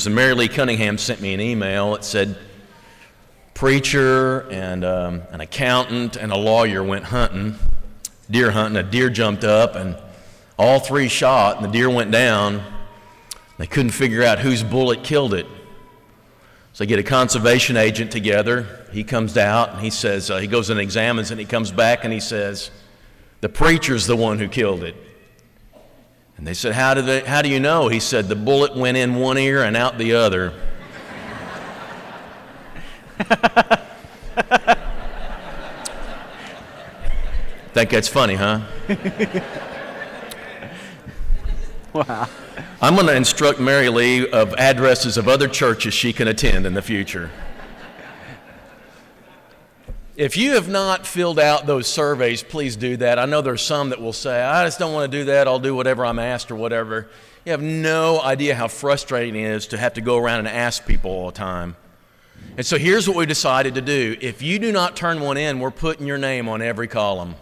So Mary Lee Cunningham sent me an email. It said, preacher and um, an accountant and a lawyer went hunting, deer hunting. A deer jumped up and all three shot, and the deer went down. They couldn't figure out whose bullet killed it. So they get a conservation agent together. He comes out and he says, uh, he goes and examines and he comes back and he says, the preacher's the one who killed it. And they said, how do, they, how do you know? He said, the bullet went in one ear and out the other. Think that's funny, huh? Wow. I'm going to instruct Mary Lee of addresses of other churches she can attend in the future. If you have not filled out those surveys, please do that. I know there's some that will say, I just don't want to do that. I'll do whatever I'm asked or whatever. You have no idea how frustrating it is to have to go around and ask people all the time. And so here's what we decided to do. If you do not turn one in, we're putting your name on every column.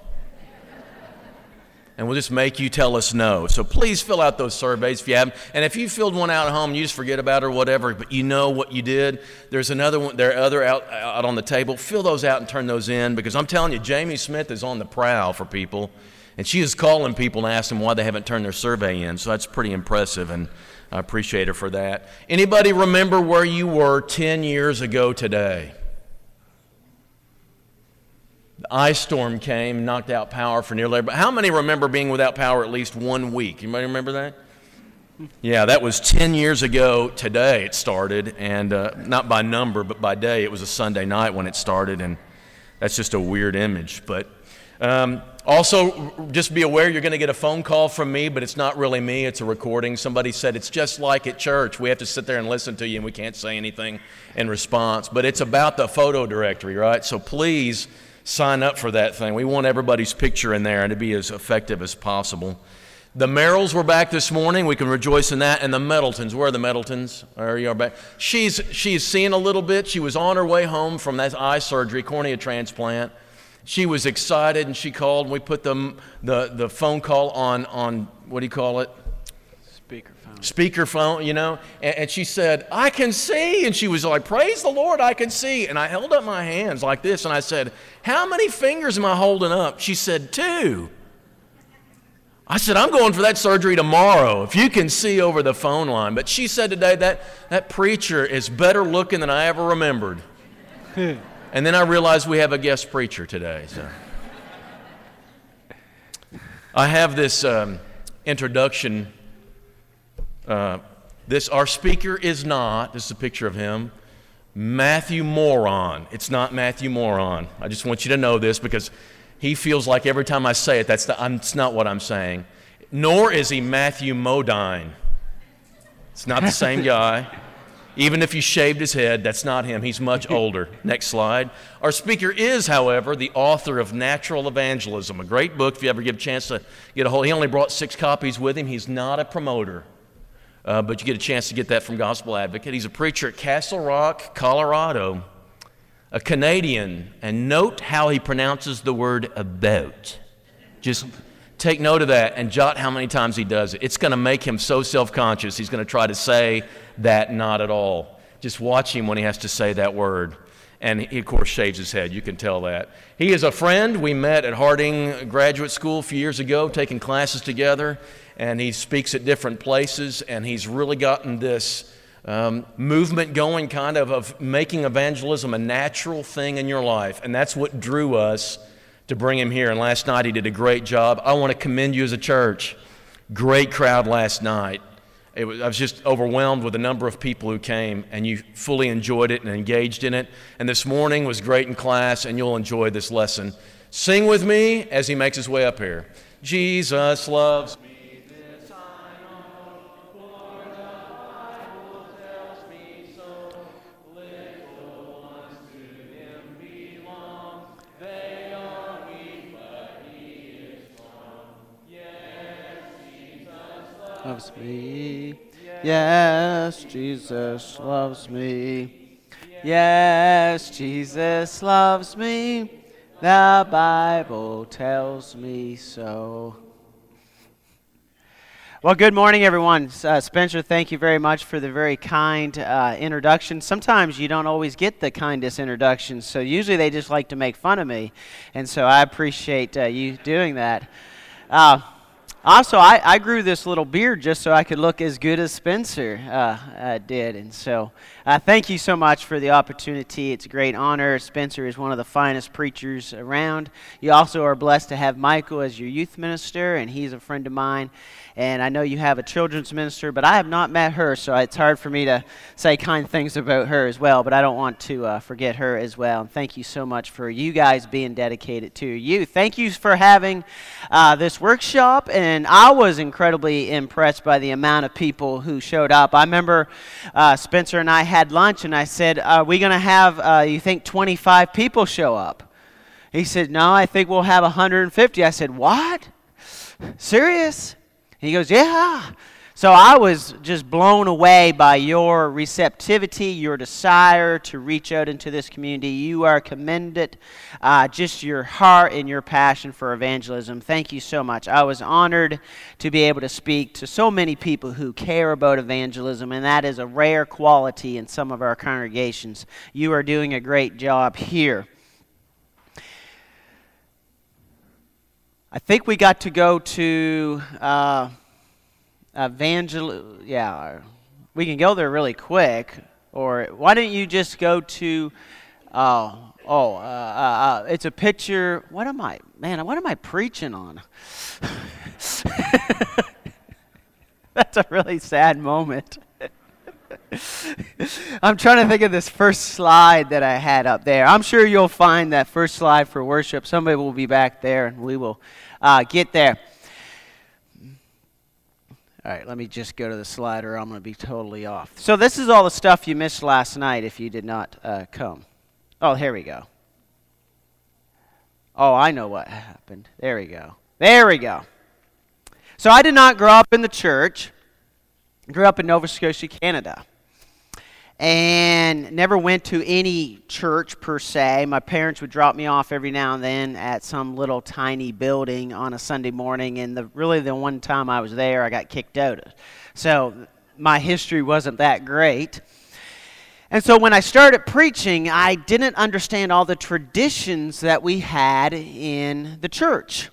And we'll just make you tell us no. So please fill out those surveys if you haven't. And if you filled one out at home, you just forget about it or whatever, but you know what you did. There's another one, there are other out, out on the table. Fill those out and turn those in because I'm telling you, Jamie Smith is on the prowl for people. And she is calling people and asking why they haven't turned their survey in. So that's pretty impressive. And I appreciate her for that. Anybody remember where you were 10 years ago today? The ice storm came, knocked out power for nearly everybody. How many remember being without power at least one week? Anybody remember that? Yeah, that was 10 years ago today it started, and uh, not by number, but by day. It was a Sunday night when it started, and that's just a weird image. But um, also, just be aware you're going to get a phone call from me, but it's not really me, it's a recording. Somebody said it's just like at church. We have to sit there and listen to you, and we can't say anything in response. But it's about the photo directory, right? So please sign up for that thing. We want everybody's picture in there and to be as effective as possible. The Merrills were back this morning. We can rejoice in that. And the Middletons, where are the Middletons? Are you back? She's, she's seeing a little bit. She was on her way home from that eye surgery, cornea transplant she was excited and she called and we put the, the, the phone call on, on, what do you call it? Speakerphone. Speakerphone, you know. And, and she said, I can see. And she was like, Praise the Lord, I can see. And I held up my hands like this and I said, How many fingers am I holding up? She said, Two. I said, I'm going for that surgery tomorrow if you can see over the phone line. But she said today that that preacher is better looking than I ever remembered. And then I realized we have a guest preacher today. So. I have this um, introduction. Uh, this our speaker is not. This is a picture of him. Matthew Morine. It's not Matthew Moron. I just want you to know this because he feels like every time I say it, that's, the, I'm, it's not what I'm saying. Nor is he Matthew Modine. It's not the same guy. Even if you shaved his head, that's not him. He's much older. Next slide. Our speaker is, however, the author of Natural Evangelism, a great book if you ever get a chance to get a hold. He only brought six copies with him. He's not a promoter, uh, but you get a chance to get that from Gospel Advocate. He's a preacher at Castle Rock, Colorado, a Canadian. And note how he pronounces the word about. Just take note of that and jot how many times he does it. It's going to make him so self conscious. He's going to try to say that not at all. Just watch him when he has to say that word. And he, of course, shaves his head. You can tell that. He is a friend. We met at Harding Graduate School a few years ago, taking classes together. And he speaks at different places. And he's really gotten this um, movement going, kind of, of making evangelism a natural thing in your life. And that's what drew us to bring him here. And last night he did a great job. I want to commend you as a church. Great crowd last night. Was, I was just overwhelmed with the number of people who came, and you fully enjoyed it and engaged in it. And this morning was great in class, and you'll enjoy this lesson. Sing with me as he makes his way up here. Jesus loves me. Loves me. Yes, Jesus loves me. Yes, Jesus loves me. The Bible tells me so. Well, good morning, everyone. Uh, Spencer, thank you very much for the very kind uh, introduction. Sometimes you don't always get the kindest introductions, so usually they just like to make fun of me, and so I appreciate uh, you doing that. Also, I, I, grew this little beard just so I could look as good as Spencer uh, uh, did. And so, uh, thank you so much for the opportunity. It's a great honor. Spencer is one of the finest preachers around. You also are blessed to have Michael as your youth minister, and he's a friend of mine. And I know you have a children's minister, but I have not met her, so it's hard for me to say kind things about her as well. But I don't want to uh, forget her as well. And thank you so much for you guys being dedicated to you. Thank you for having uh, this workshop. And I was incredibly impressed by the amount of people who showed up. I remember uh, Spencer and I had lunch, and I said, Are we going to have, uh, you think, 25 people show up? He said, No, I think we'll have 150. I said, What? Serious? He goes, Yeah. So I was just blown away by your receptivity, your desire to reach out into this community. You are commended, uh, just your heart and your passion for evangelism. Thank you so much. I was honored to be able to speak to so many people who care about evangelism, and that is a rare quality in some of our congregations. You are doing a great job here. I think we got to go to uh, Evangel. Yeah, we can go there really quick. Or why don't you just go to? Oh, oh, uh, uh, uh, it's a picture. What am I, man? What am I preaching on? That's a really sad moment. I'm trying to think of this first slide that I had up there. I'm sure you'll find that first slide for worship. Somebody will be back there and we will uh, get there. All right, let me just go to the slider. I'm going to be totally off. So, this is all the stuff you missed last night if you did not uh, come. Oh, here we go. Oh, I know what happened. There we go. There we go. So, I did not grow up in the church, I grew up in Nova Scotia, Canada and never went to any church per se. My parents would drop me off every now and then at some little tiny building on a Sunday morning, and the really the one time I was there, I got kicked out. So my history wasn't that great. And so when I started preaching, I didn't understand all the traditions that we had in the church.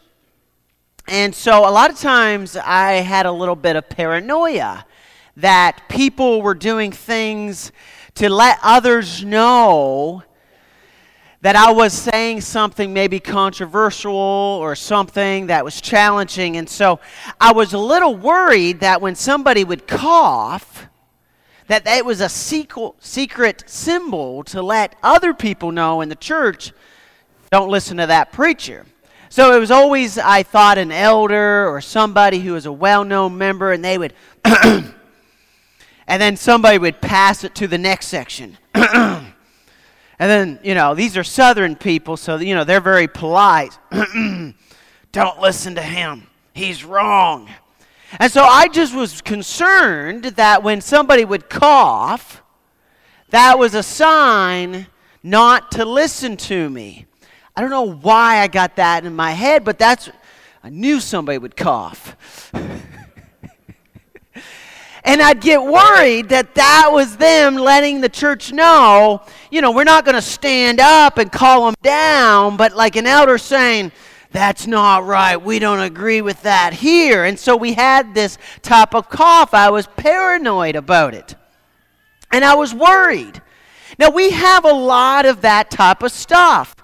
And so a lot of times I had a little bit of paranoia that people were doing things to let others know that I was saying something maybe controversial or something that was challenging. And so I was a little worried that when somebody would cough, that it was a secret symbol to let other people know in the church don't listen to that preacher. So it was always, I thought, an elder or somebody who was a well known member, and they would and then somebody would pass it to the next section. and then, you know, these are southern people, so, you know, they're very polite. Don't listen to him, he's wrong. And so I just was concerned that when somebody would cough, that was a sign not to listen to me. I don't know why I got that in my head, but that's, I knew somebody would cough. And I'd get worried that that was them letting the church know, you know, we're not going to stand up and call them down, but like an elder saying, that's not right. We don't agree with that here. And so we had this type of cough. I was paranoid about it. And I was worried. Now, we have a lot of that type of stuff.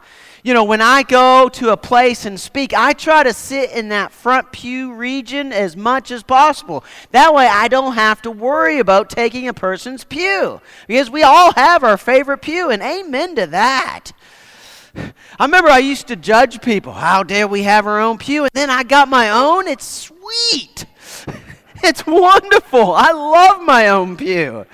You know, when I go to a place and speak, I try to sit in that front pew region as much as possible. That way I don't have to worry about taking a person's pew. Because we all have our favorite pew, and amen to that. I remember I used to judge people. How dare we have our own pew? And then I got my own. It's sweet. It's wonderful. I love my own pew.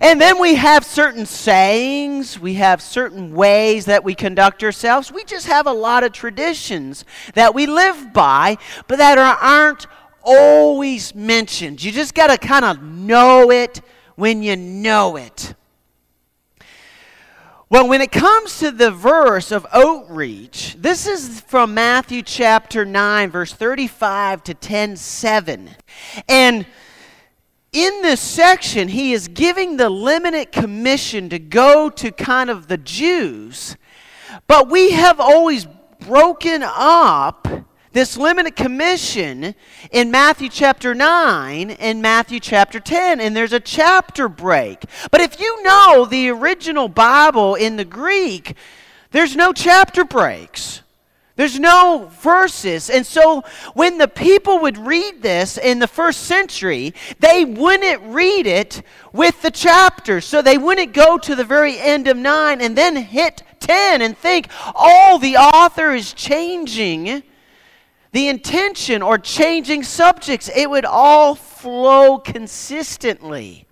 And then we have certain sayings, we have certain ways that we conduct ourselves. We just have a lot of traditions that we live by, but that are, aren't always mentioned. You just got to kind of know it when you know it. Well, when it comes to the verse of outreach, this is from Matthew chapter 9, verse 35 to 10 7. And in this section, he is giving the limited commission to go to kind of the Jews. But we have always broken up this limited commission in Matthew chapter 9 and Matthew chapter 10, and there's a chapter break. But if you know the original Bible in the Greek, there's no chapter breaks. There's no verses. And so when the people would read this in the first century, they wouldn't read it with the chapters. So they wouldn't go to the very end of 9 and then hit 10 and think, oh, the author is changing the intention or changing subjects. It would all flow consistently.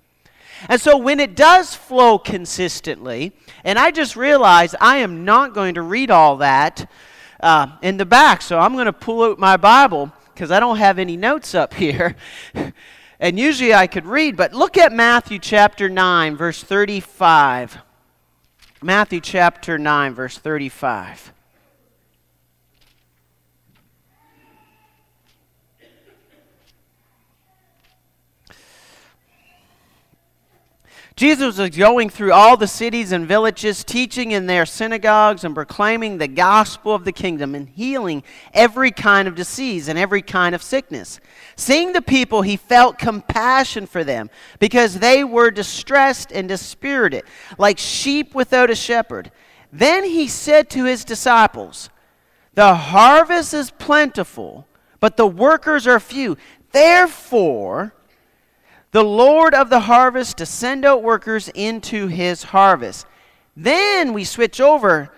And so when it does flow consistently, and I just realized I am not going to read all that uh, in the back, so I'm going to pull out my Bible because I don't have any notes up here. and usually I could read, but look at Matthew chapter 9, verse 35. Matthew chapter 9, verse 35. Jesus was going through all the cities and villages, teaching in their synagogues and proclaiming the gospel of the kingdom and healing every kind of disease and every kind of sickness. Seeing the people, he felt compassion for them because they were distressed and dispirited, like sheep without a shepherd. Then he said to his disciples, The harvest is plentiful, but the workers are few. Therefore, the Lord of the harvest to send out workers into his harvest. Then we switch over.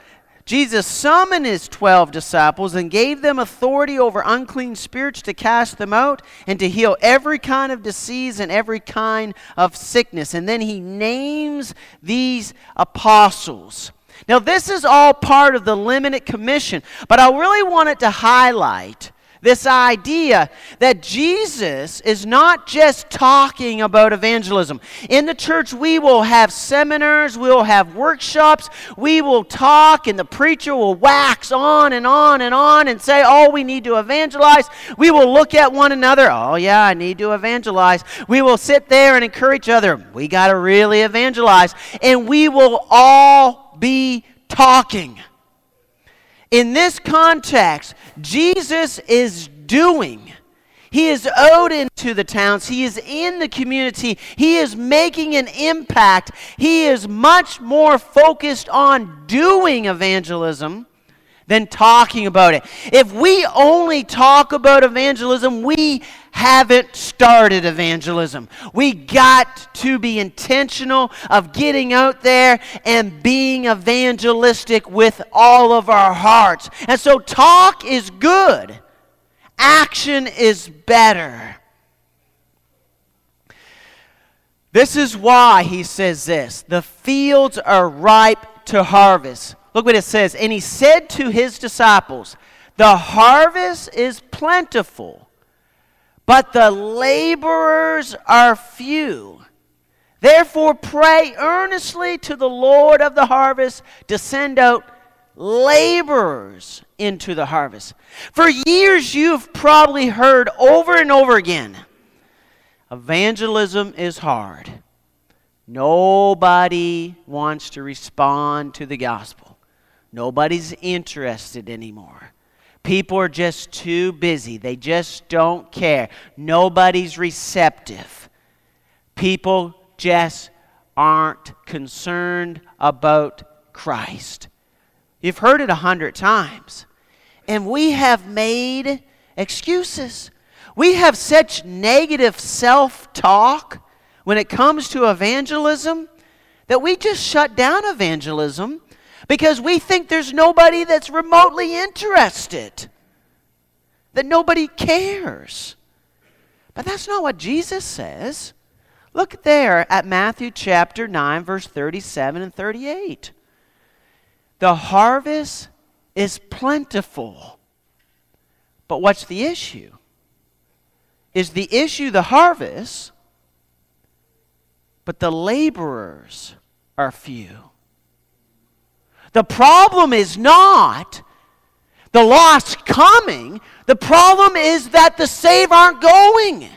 Jesus summoned his 12 disciples and gave them authority over unclean spirits to cast them out and to heal every kind of disease and every kind of sickness. And then he names these apostles. Now, this is all part of the limited commission, but I really wanted to highlight this idea that Jesus is not just talking about evangelism. In the church, we will have seminars, we will have workshops, we will talk, and the preacher will wax on and on and on and say, Oh, we need to evangelize. We will look at one another. Oh, yeah, I need to evangelize. We will sit there and encourage each other. We got to really evangelize. And we will all be talking. In this context, Jesus is doing. He is owed into the towns. He is in the community. He is making an impact. He is much more focused on doing evangelism than talking about it. If we only talk about evangelism, we haven't started evangelism. We got to be intentional of getting out there and being evangelistic with all of our hearts. And so talk is good. Action is better. This is why he says this the fields are ripe to harvest. Look what it says. And he said to his disciples, The harvest is plentiful, but the laborers are few. Therefore, pray earnestly to the Lord of the harvest to send out laborers into the harvest. For years, you've probably heard over and over again evangelism is hard. Nobody wants to respond to the gospel. Nobody's interested anymore. People are just too busy. They just don't care. Nobody's receptive. People just aren't concerned about Christ. You've heard it a hundred times. And we have made excuses. We have such negative self talk when it comes to evangelism that we just shut down evangelism because we think there's nobody that's remotely interested, that nobody cares. But that's not what Jesus says. Look there at Matthew chapter 9, verse 37 and 38. The harvest is plentiful. But what's the issue? Is the issue the harvest, but the laborers are few? The problem is not the lost coming, the problem is that the saved aren't going.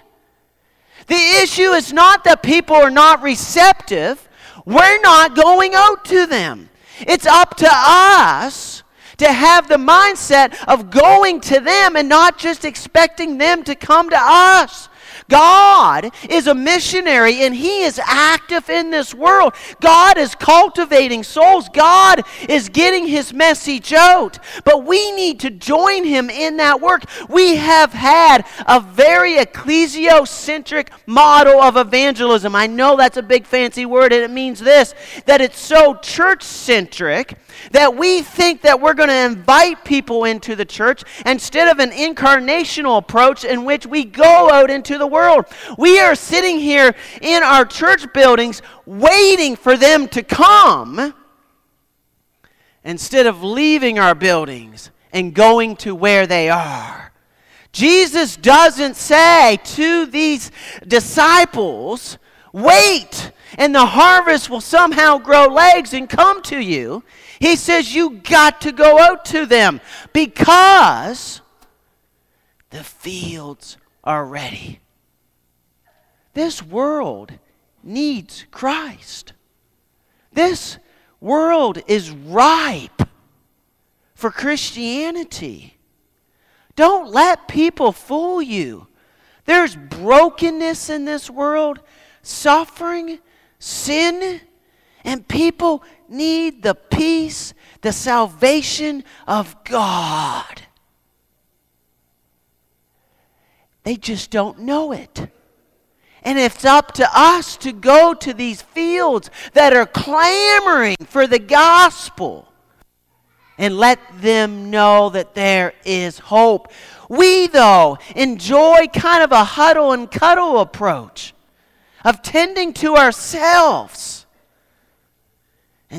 The issue is not that people are not receptive, we're not going out to them. It's up to us to have the mindset of going to them and not just expecting them to come to us. God is a missionary and He is active in this world. God is cultivating souls. God is getting His message out. But we need to join Him in that work. We have had a very ecclesiocentric model of evangelism. I know that's a big fancy word and it means this that it's so church centric that we think that we're going to invite people into the church instead of an incarnational approach in which we go out into the world. We are sitting here in our church buildings waiting for them to come instead of leaving our buildings and going to where they are. Jesus doesn't say to these disciples, wait, and the harvest will somehow grow legs and come to you. He says, You got to go out to them because the fields are ready. This world needs Christ. This world is ripe for Christianity. Don't let people fool you. There's brokenness in this world, suffering, sin, and people need the peace, the salvation of God. They just don't know it. And it's up to us to go to these fields that are clamoring for the gospel and let them know that there is hope. We, though, enjoy kind of a huddle and cuddle approach of tending to ourselves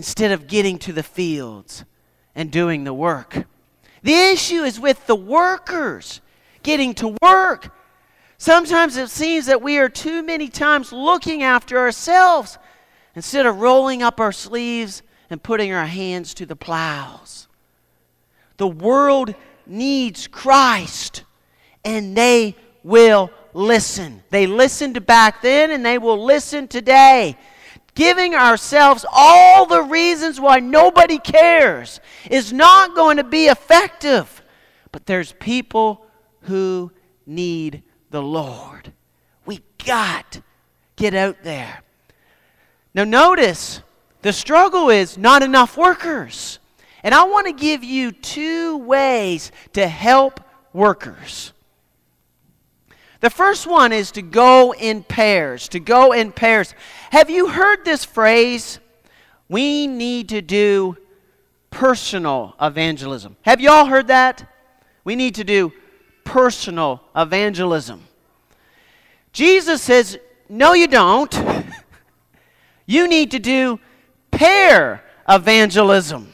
instead of getting to the fields and doing the work. The issue is with the workers getting to work. Sometimes it seems that we are too many times looking after ourselves instead of rolling up our sleeves and putting our hands to the plows. The world needs Christ, and they will listen. They listened back then, and they will listen today giving ourselves all the reasons why nobody cares is not going to be effective. But there's people who need the Lord. We got get out there. Now notice the struggle is not enough workers. And I want to give you two ways to help workers. The first one is to go in pairs, to go in pairs. Have you heard this phrase? We need to do personal evangelism. Have you all heard that? We need to do personal evangelism. Jesus says, No, you don't. you need to do pair evangelism.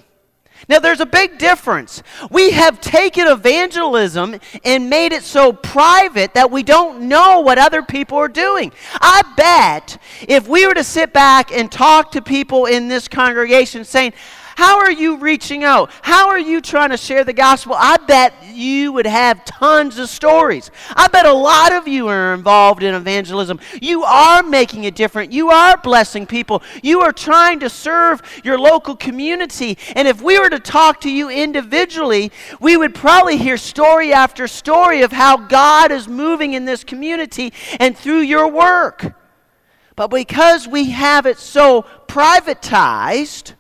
Now, there's a big difference. We have taken evangelism and made it so private that we don't know what other people are doing. I bet if we were to sit back and talk to people in this congregation saying, how are you reaching out? How are you trying to share the gospel? I bet you would have tons of stories. I bet a lot of you are involved in evangelism. You are making it different. You are blessing people. You are trying to serve your local community. And if we were to talk to you individually, we would probably hear story after story of how God is moving in this community and through your work. But because we have it so privatized,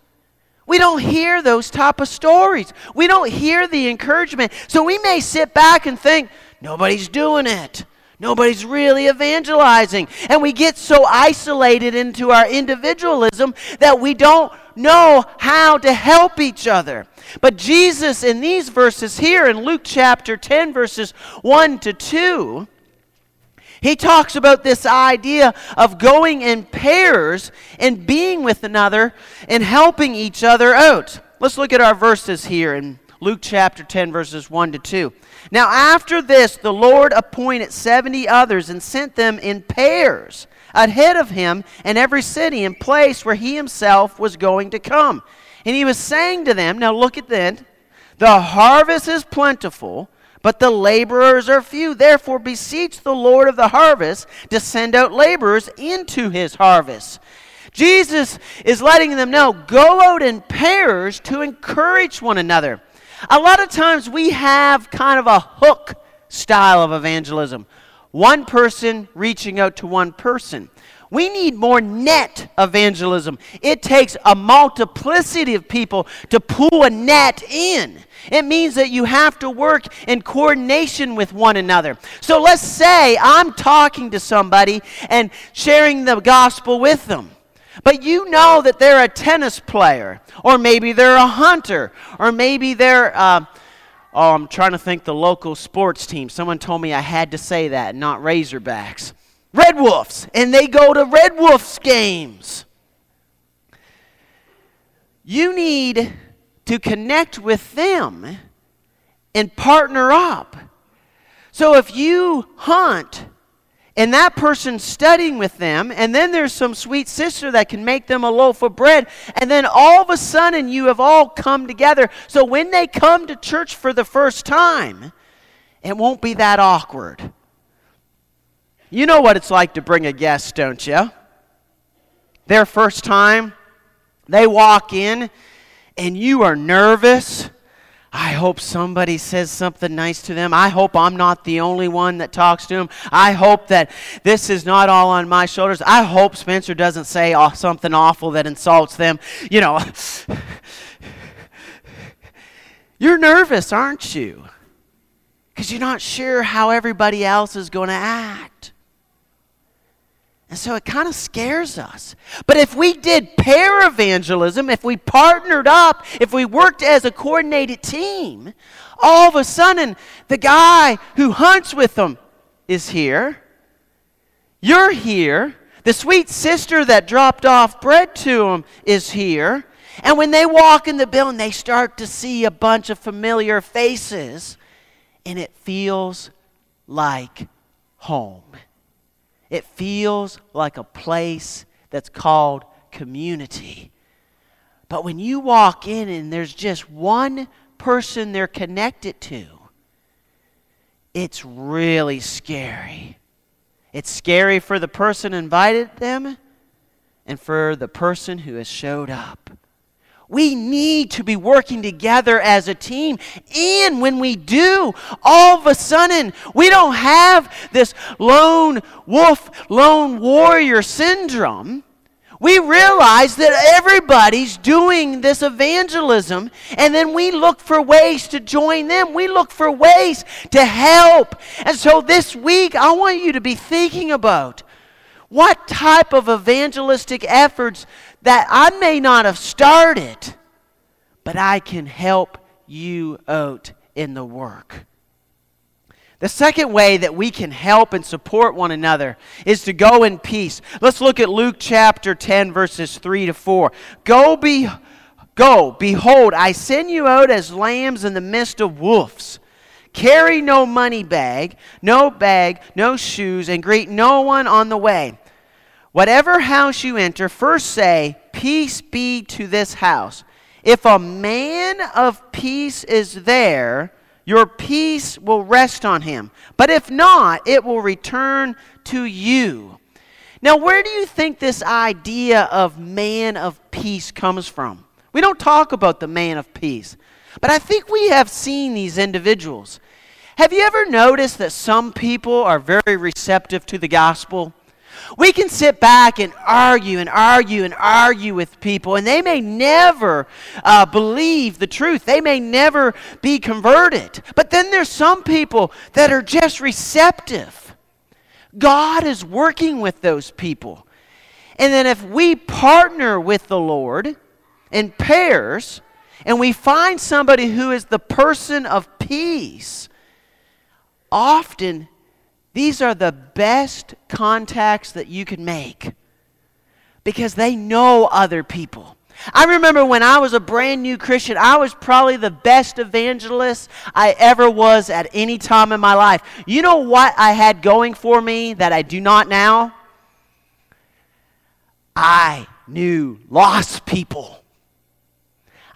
we don't hear those type of stories. We don't hear the encouragement. So we may sit back and think, nobody's doing it. Nobody's really evangelizing. And we get so isolated into our individualism that we don't know how to help each other. But Jesus, in these verses here in Luke chapter 10, verses 1 to 2, he talks about this idea of going in pairs and being with another and helping each other out. Let's look at our verses here in Luke chapter 10, verses 1 to 2. Now, after this, the Lord appointed 70 others and sent them in pairs ahead of him in every city and place where he himself was going to come. And he was saying to them, Now look at then, the harvest is plentiful, but the laborers are few. Therefore, beseech the Lord of the harvest to send out laborers into his harvest. Jesus is letting them know go out in pairs to encourage one another. A lot of times we have kind of a hook style of evangelism one person reaching out to one person. We need more net evangelism. It takes a multiplicity of people to pull a net in. It means that you have to work in coordination with one another. So let's say I'm talking to somebody and sharing the gospel with them. But you know that they're a tennis player, or maybe they're a hunter, or maybe they're. Uh, oh, I'm trying to think the local sports team. Someone told me I had to say that, not Razorbacks. Red Wolves, and they go to Red Wolves games. You need to connect with them and partner up. So if you hunt and that person's studying with them, and then there's some sweet sister that can make them a loaf of bread, and then all of a sudden you have all come together. So when they come to church for the first time, it won't be that awkward. You know what it's like to bring a guest, don't you? Their first time, they walk in, and you are nervous I hope somebody says something nice to them. I hope I'm not the only one that talks to them. I hope that this is not all on my shoulders. I hope Spencer doesn't say something awful that insults them. You know, you're nervous, aren't you? Because you're not sure how everybody else is going to act. And so it kind of scares us. But if we did pair evangelism, if we partnered up, if we worked as a coordinated team, all of a sudden the guy who hunts with them is here. You're here. The sweet sister that dropped off bread to him is here. And when they walk in the building, they start to see a bunch of familiar faces, and it feels like home. It feels like a place that's called community. But when you walk in and there's just one person they're connected to, it's really scary. It's scary for the person invited them and for the person who has showed up. We need to be working together as a team. And when we do, all of a sudden, we don't have this lone wolf, lone warrior syndrome. We realize that everybody's doing this evangelism, and then we look for ways to join them. We look for ways to help. And so this week, I want you to be thinking about what type of evangelistic efforts that I may not have started, but I can help you out in the work. The second way that we can help and support one another is to go in peace. Let's look at Luke chapter 10 verses 3 to 4. Go be go, behold, I send you out as lambs in the midst of wolves. Carry no money bag, no bag, no shoes, and greet no one on the way. Whatever house you enter, first say, Peace be to this house. If a man of peace is there, your peace will rest on him. But if not, it will return to you. Now, where do you think this idea of man of peace comes from? We don't talk about the man of peace, but I think we have seen these individuals. Have you ever noticed that some people are very receptive to the gospel? We can sit back and argue and argue and argue with people, and they may never uh, believe the truth. They may never be converted. But then there's some people that are just receptive. God is working with those people. And then if we partner with the Lord in pairs, and we find somebody who is the person of peace, often these are the best contacts that you can make because they know other people. I remember when I was a brand new Christian, I was probably the best evangelist I ever was at any time in my life. You know what I had going for me that I do not now? I knew lost people.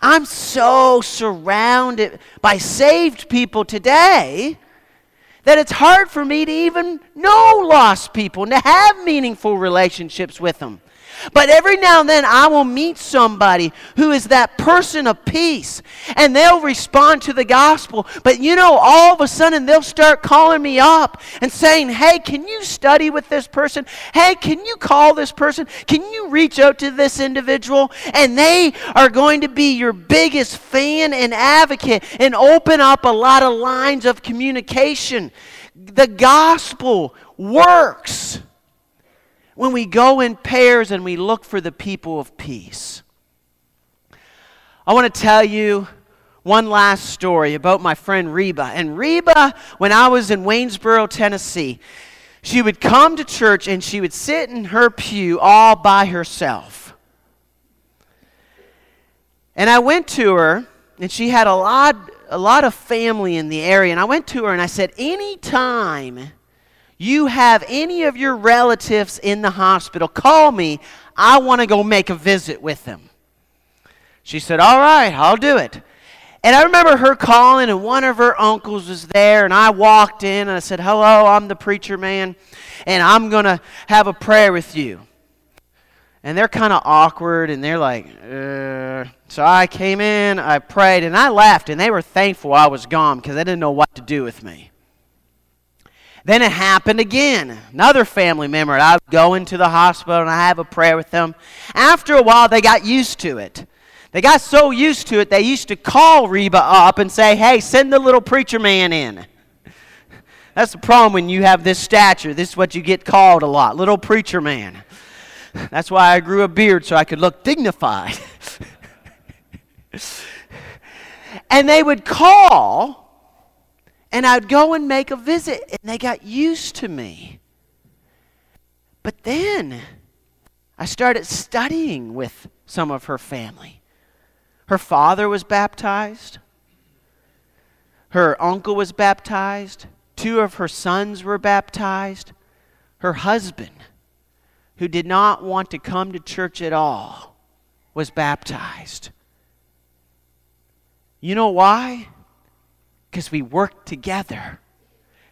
I'm so surrounded by saved people today that it's hard for me to even know lost people and to have meaningful relationships with them. But every now and then I will meet somebody who is that person of peace and they'll respond to the gospel. But you know, all of a sudden they'll start calling me up and saying, Hey, can you study with this person? Hey, can you call this person? Can you reach out to this individual? And they are going to be your biggest fan and advocate and open up a lot of lines of communication. The gospel works when we go in pairs and we look for the people of peace. I want to tell you one last story about my friend Reba. And Reba, when I was in Waynesboro, Tennessee, she would come to church and she would sit in her pew all by herself. And I went to her, and she had a lot, a lot of family in the area. And I went to her and I said, Anytime you have any of your relatives in the hospital, call me. I want to go make a visit with them. She said, All right, I'll do it. And I remember her calling, and one of her uncles was there, and I walked in and I said, Hello, I'm the preacher man, and I'm going to have a prayer with you. And they're kind of awkward, and they're like, uh. So I came in, I prayed, and I left, and they were thankful I was gone because they didn't know what to do with me. Then it happened again. Another family member. I would go into the hospital and I have a prayer with them. After a while, they got used to it. They got so used to it, they used to call Reba up and say, Hey, send the little preacher man in. That's the problem when you have this stature. This is what you get called a lot little preacher man. That's why I grew a beard so I could look dignified. and they would call and I'd go and make a visit, and they got used to me. But then I started studying with some of her family. Her father was baptized, her uncle was baptized, two of her sons were baptized, her husband, who did not want to come to church at all, was baptized. You know why? Because we worked together.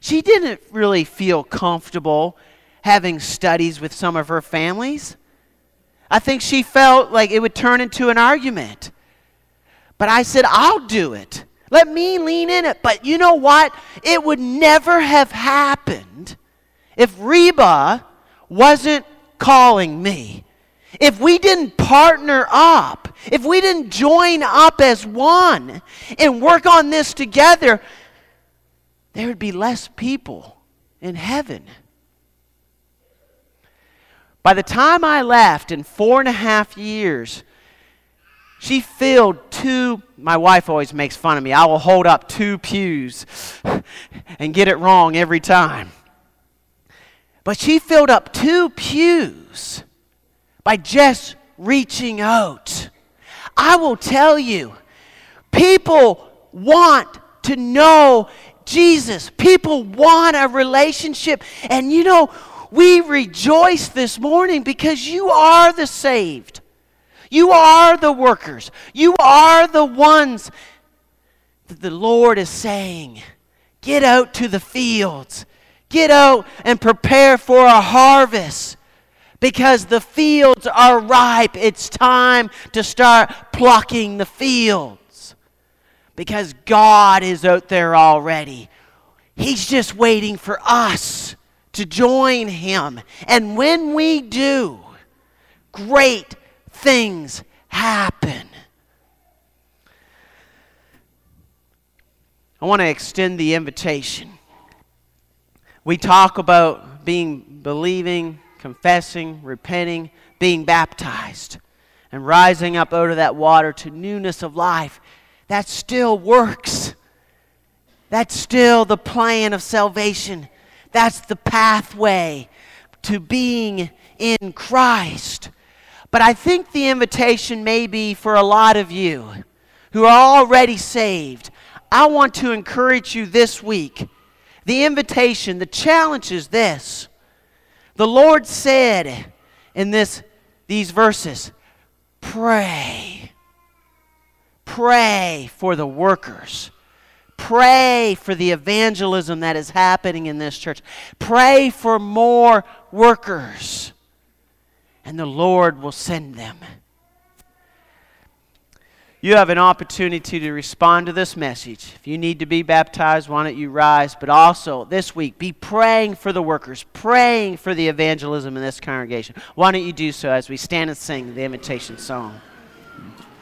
She didn't really feel comfortable having studies with some of her families. I think she felt like it would turn into an argument. But I said, I'll do it. Let me lean in it. But you know what? It would never have happened if Reba wasn't calling me. If we didn't partner up, if we didn't join up as one and work on this together, there would be less people in heaven. By the time I left in four and a half years, she filled two. My wife always makes fun of me. I will hold up two pews and get it wrong every time. But she filled up two pews by just reaching out. I will tell you, people want to know Jesus. People want a relationship. And you know, we rejoice this morning because you are the saved. You are the workers. You are the ones that the Lord is saying, get out to the fields. Get out and prepare for a harvest because the fields are ripe. It's time to start plucking the fields because God is out there already. He's just waiting for us to join Him. And when we do, great things happen. I want to extend the invitation. We talk about being believing confessing, repenting, being baptized, and rising up out of that water to newness of life, that still works. That's still the plan of salvation. That's the pathway to being in Christ. But I think the invitation may be for a lot of you who are already saved. I want to encourage you this week. The invitation, the challenge is this the Lord said in this, these verses, pray. Pray for the workers. Pray for the evangelism that is happening in this church. Pray for more workers. And the Lord will send them. You have an opportunity to respond to this message. If you need to be baptized, why don't you rise? But also this week, be praying for the workers, praying for the evangelism in this congregation. Why don't you do so as we stand and sing the invitation song?